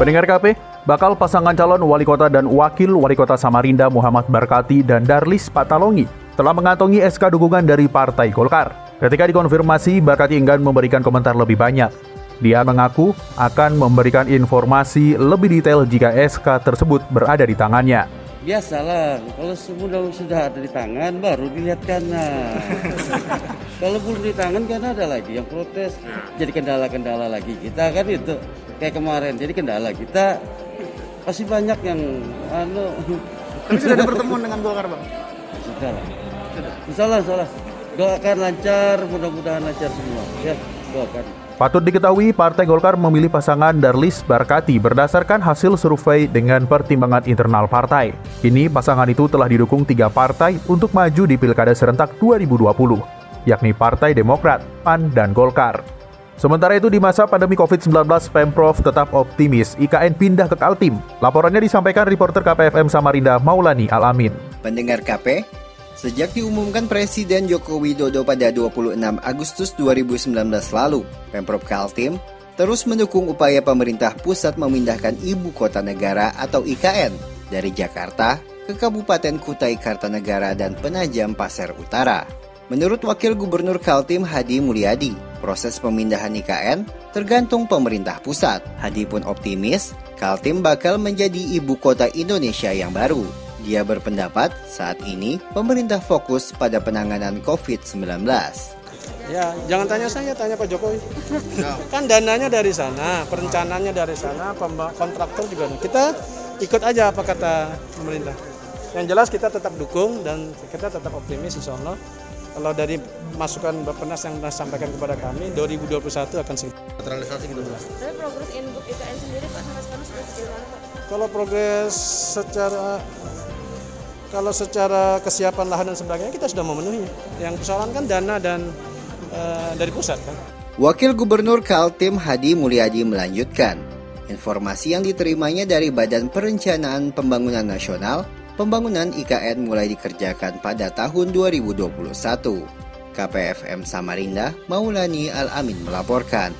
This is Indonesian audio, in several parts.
Pendengar KP, bakal pasangan calon wali kota dan wakil wali kota Samarinda Muhammad Barkati dan Darlis Patalongi telah mengantongi SK dukungan dari Partai Golkar. Ketika dikonfirmasi, Barkati enggan memberikan komentar lebih banyak. Dia mengaku akan memberikan informasi lebih detail jika SK tersebut berada di tangannya. Biasalah, kalau sudah sudah ada di tangan baru dilihatkan. Nah. kalau belum di tangan kan ada lagi yang protes. Jadi kendala-kendala lagi kita kan itu kayak kemarin. Jadi kendala kita pasti banyak yang anu. Tapi sudah ada pertemuan dengan Golkar, Bang? Sudah lah. Sudah. lah, salah. Doakan lancar, mudah-mudahan lancar semua. Ya, doakan. Patut diketahui Partai Golkar memilih pasangan Darlis Barkati berdasarkan hasil survei dengan pertimbangan internal partai. Kini pasangan itu telah didukung tiga partai untuk maju di Pilkada Serentak 2020, yakni Partai Demokrat, PAN, dan Golkar. Sementara itu di masa pandemi COVID-19, Pemprov tetap optimis IKN pindah ke Kaltim. Laporannya disampaikan reporter KPFM Samarinda Maulani Alamin. Pendengar KP, Sejak diumumkan Presiden Joko Widodo pada 26 Agustus 2019 lalu, Pemprov Kaltim terus mendukung upaya pemerintah pusat memindahkan ibu kota negara atau IKN dari Jakarta ke Kabupaten Kutai Kartanegara dan Penajam Pasir Utara. Menurut Wakil Gubernur Kaltim Hadi Mulyadi, proses pemindahan IKN tergantung pemerintah pusat. Hadi pun optimis, Kaltim bakal menjadi ibu kota Indonesia yang baru. Dia berpendapat saat ini pemerintah fokus pada penanganan COVID-19. Ya, jangan tanya saya, tanya Pak Jokowi. Kan dananya dari sana, perencanaannya dari sana, kontraktor juga. Kita ikut aja apa kata pemerintah. Yang jelas kita tetap dukung dan kita tetap optimis insya Allah. Kalau dari masukan Bapak Nas yang sampaikan kepada kami, 2021 akan segera. Terrealisasi gitu Tapi progres induk IKN sendiri Pak sampai sekarang sudah sejauh mana Pak? Kalau progres secara kalau secara kesiapan lahan dan sebagainya kita sudah memenuhi. Yang persoalan kan dana dan e, dari pusat kan. Wakil Gubernur Kaltim Hadi Mulyadi melanjutkan, informasi yang diterimanya dari Badan Perencanaan Pembangunan Nasional, pembangunan IKN mulai dikerjakan pada tahun 2021. KPFM Samarinda, Maulani Al-Amin melaporkan.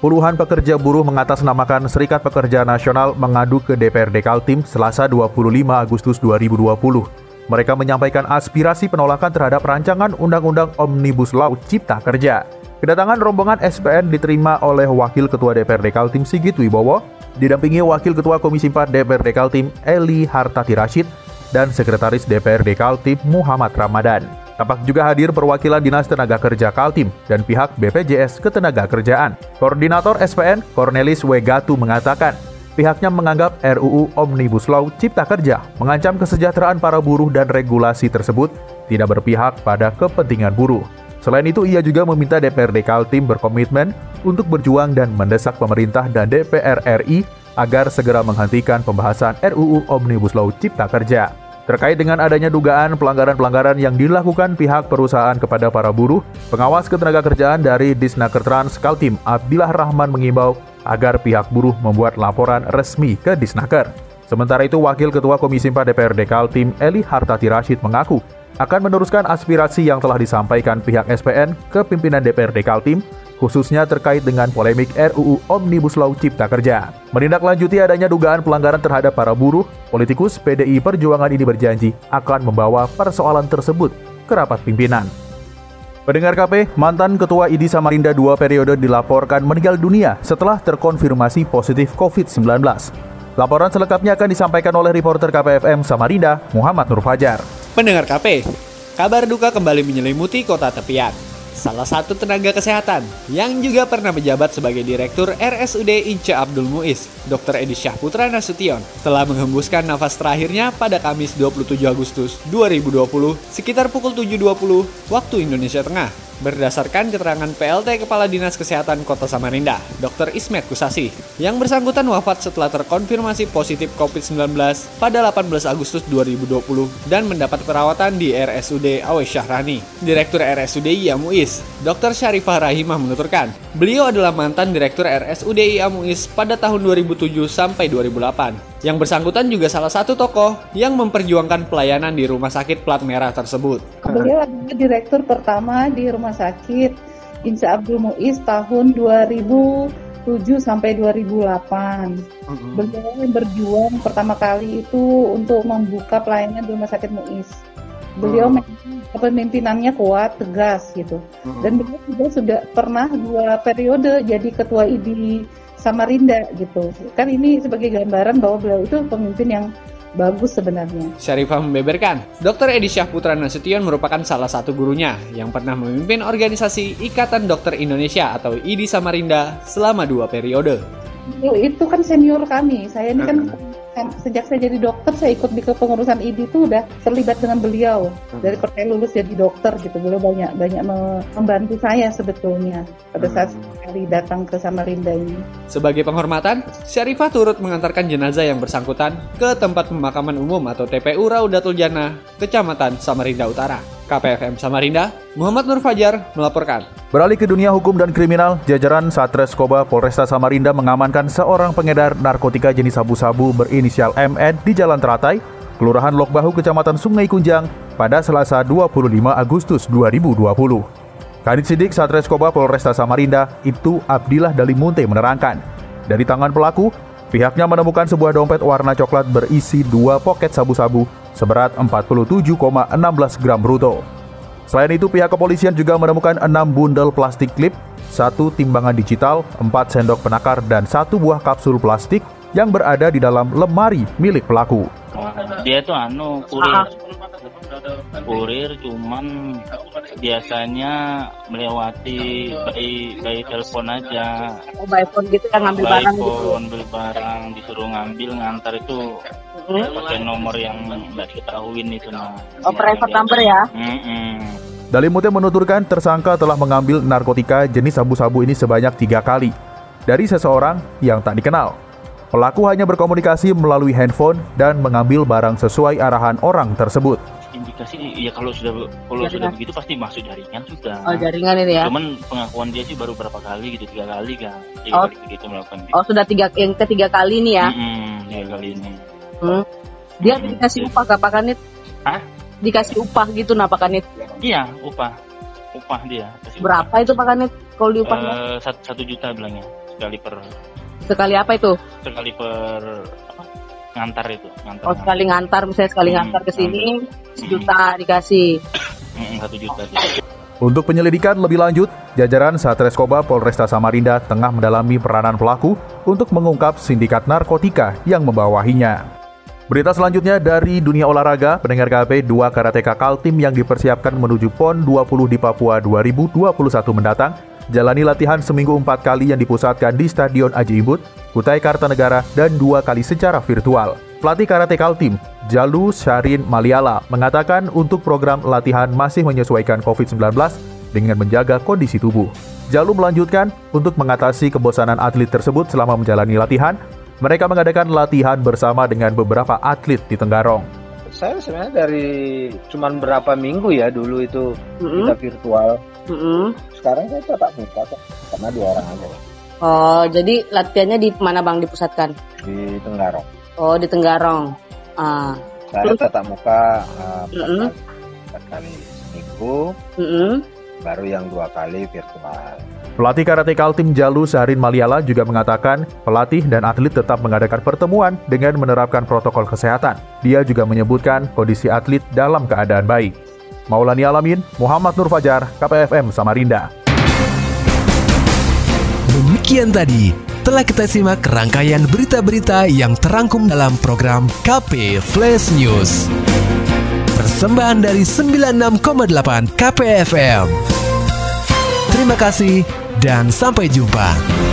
Puluhan pekerja buruh mengatasnamakan Serikat Pekerja Nasional mengadu ke DPRD Kaltim Selasa 25 Agustus 2020. Mereka menyampaikan aspirasi penolakan terhadap rancangan Undang-Undang Omnibus Law Cipta Kerja. Kedatangan rombongan SPN diterima oleh Wakil Ketua DPRD Kaltim Sigit Wibowo, didampingi Wakil Ketua Komisi 4 DPRD Kaltim Eli Hartati Rashid, dan Sekretaris DPRD Kaltim Muhammad Ramadan. Tampak juga hadir perwakilan Dinas Tenaga Kerja Kaltim dan pihak BPJS Ketenagakerjaan. Koordinator SPN, Cornelis Wegatu mengatakan, pihaknya menganggap RUU Omnibus Law Cipta Kerja mengancam kesejahteraan para buruh dan regulasi tersebut tidak berpihak pada kepentingan buruh. Selain itu, ia juga meminta DPRD Kaltim berkomitmen untuk berjuang dan mendesak pemerintah dan DPR RI agar segera menghentikan pembahasan RUU Omnibus Law Cipta Kerja. Terkait dengan adanya dugaan pelanggaran-pelanggaran yang dilakukan pihak perusahaan kepada para buruh, pengawas ketenagakerjaan dari Disnaker Trans Kaltim Abdillah Rahman mengimbau agar pihak buruh membuat laporan resmi ke Disnaker. Sementara itu, Wakil Ketua Komisi 4 DPRD Kaltim Eli Hartati Rashid mengaku akan meneruskan aspirasi yang telah disampaikan pihak SPN ke pimpinan DPRD Kaltim khususnya terkait dengan polemik RUU Omnibus Law Cipta Kerja. Menindaklanjuti adanya dugaan pelanggaran terhadap para buruh, politikus PDI Perjuangan ini berjanji akan membawa persoalan tersebut ke rapat pimpinan. Pendengar KP, mantan Ketua IDI Samarinda dua periode dilaporkan meninggal dunia setelah terkonfirmasi positif COVID-19. Laporan selengkapnya akan disampaikan oleh reporter KPFM Samarinda, Muhammad Nur Fajar. Pendengar KP, kabar duka kembali menyelimuti kota tepian salah satu tenaga kesehatan yang juga pernah menjabat sebagai Direktur RSUD Ince Abdul Muiz, Dr. Edi Syahputra Nasution, telah menghembuskan nafas terakhirnya pada Kamis 27 Agustus 2020 sekitar pukul 7.20 waktu Indonesia Tengah. Berdasarkan keterangan PLT Kepala Dinas Kesehatan Kota Samarinda, Dr. Ismet Kusasi, yang bersangkutan wafat setelah terkonfirmasi positif COVID-19 pada 18 Agustus 2020 dan mendapat perawatan di RSUD Awe Syahrani. Direktur RSUD Muiz, Dr. Syarifah Rahimah menuturkan, beliau adalah mantan Direktur RSUD Muiz pada tahun 2007 sampai 2008. Yang bersangkutan juga salah satu tokoh yang memperjuangkan pelayanan di rumah sakit plat merah tersebut. Beliau adalah direktur pertama di rumah sakit Insa Abdul Muiz tahun 2007 sampai 2008. Mm-hmm. Beliau berjuang pertama kali itu untuk membuka pelayanan di rumah sakit Muiz. Beliau mm. kepemimpinannya kuat, tegas gitu. Mm. Dan beliau juga sudah pernah dua periode jadi ketua ID Samarinda gitu. Kan ini sebagai gambaran bahwa beliau itu pemimpin yang bagus sebenarnya. Syarifah membeberkan, Dr. Edi Syahputra Nasution merupakan salah satu gurunya yang pernah memimpin organisasi Ikatan Dokter Indonesia atau IDI Samarinda selama dua periode. Itu kan senior kami, saya ini kan sejak saya jadi dokter saya ikut di kepengurusan ID itu udah terlibat dengan beliau hmm. dari percaya lulus jadi dokter gitu beliau banyak banyak membantu saya sebetulnya pada saat hmm. sekali datang ke Samarinda ini. Sebagai penghormatan, Syarifah turut mengantarkan jenazah yang bersangkutan ke tempat pemakaman umum atau TPU Raudatul Jannah, Kecamatan Samarinda Utara. KPFM Samarinda, Muhammad Nur Fajar melaporkan. Beralih ke dunia hukum dan kriminal, jajaran Satres Koba Polresta Samarinda mengamankan seorang pengedar narkotika jenis sabu-sabu berinisial MN di Jalan Teratai, Kelurahan Lokbahu, Kecamatan Sungai Kunjang pada Selasa 25 Agustus 2020. Kadit Sidik Satres Koba Polresta Samarinda, itu Abdillah Dalimunte menerangkan, dari tangan pelaku, pihaknya menemukan sebuah dompet warna coklat berisi dua poket sabu-sabu seberat 47,16 gram bruto. Selain itu, pihak kepolisian juga menemukan 6 bundel plastik klip, satu timbangan digital, 4 sendok penakar, dan satu buah kapsul plastik yang berada di dalam lemari milik pelaku. Dia itu anu kurir, kurir cuman biasanya melewati by by telepon aja. Oh by phone gitu yang ngambil by barang phone, gitu. ngambil barang disuruh ngambil ngantar itu hmm? pakai nomor yang nggak diketahui itu nah. Oh private number ya? Mm -mm. Dalimute menuturkan tersangka telah mengambil narkotika jenis sabu-sabu ini sebanyak tiga kali dari seseorang yang tak dikenal. Pelaku hanya berkomunikasi melalui handphone dan mengambil barang sesuai arahan orang tersebut. Indikasi ya kalau sudah kalau jaringan. sudah begitu pasti masuk jaringan sudah. Oh jaringan ini ya. Cuman pengakuan dia sih baru berapa kali gitu tiga kali kan. Tiga oh. kali begitu melakukan. Oh sudah tiga yang ketiga kali ini ya? Mm -hmm, tiga kali ini. Hmm. Dia hmm. dikasih upah gak Pak Kanit? Hah? Dikasih upah gitu nah Pak Kanit? Iya, upah. Upah dia. Berapa upah. itu Pak Kanit kalau diupah? Uh, satu, satu juta bilangnya sekali per. Sekali apa itu? Sekali per? Ngantar itu. Ngantar, oh sekali ngantar, misalnya sekali hmm, ngantar ke sini, sejuta hmm. dikasih. Hmm, satu juta. Untuk penyelidikan lebih lanjut, jajaran Satreskoba Polresta Samarinda tengah mendalami peranan pelaku untuk mengungkap sindikat narkotika yang membawahinya. Berita selanjutnya dari dunia olahraga, pendengar KP dua karateka Kaltim yang dipersiapkan menuju PON 20 di Papua 2021 mendatang, jalani latihan seminggu empat kali yang dipusatkan di Stadion Aji Imbut, Kutai Kartanegara, dan dua kali secara virtual. Pelatih karate Kaltim, Jalu Syarin Maliala, mengatakan untuk program latihan masih menyesuaikan COVID-19 dengan menjaga kondisi tubuh. Jalu melanjutkan, untuk mengatasi kebosanan atlet tersebut selama menjalani latihan, mereka mengadakan latihan bersama dengan beberapa atlet di Tenggarong. Saya sebenarnya dari cuman berapa minggu ya dulu itu mm -hmm. kita virtual. Mm -hmm. Sekarang saya tetap muka karena dua orang aja. Oh, jadi latihannya di mana bang dipusatkan? Di Tenggarong. Oh di Tenggarong. Ah. Saya tatap muka uh, mm -hmm. kali seminggu. Mm -hmm. Baru yang dua kali virtual. Pelatih karate Kaltim Jalu Sarin Maliala juga mengatakan pelatih dan atlet tetap mengadakan pertemuan dengan menerapkan protokol kesehatan. Dia juga menyebutkan kondisi atlet dalam keadaan baik. Maulani Alamin, Muhammad Nur Fajar, KPFM Samarinda. Demikian tadi telah kita simak rangkaian berita-berita yang terangkum dalam program KP Flash News. Persembahan dari 96,8 KPFM. Terima kasih dan sampai jumpa.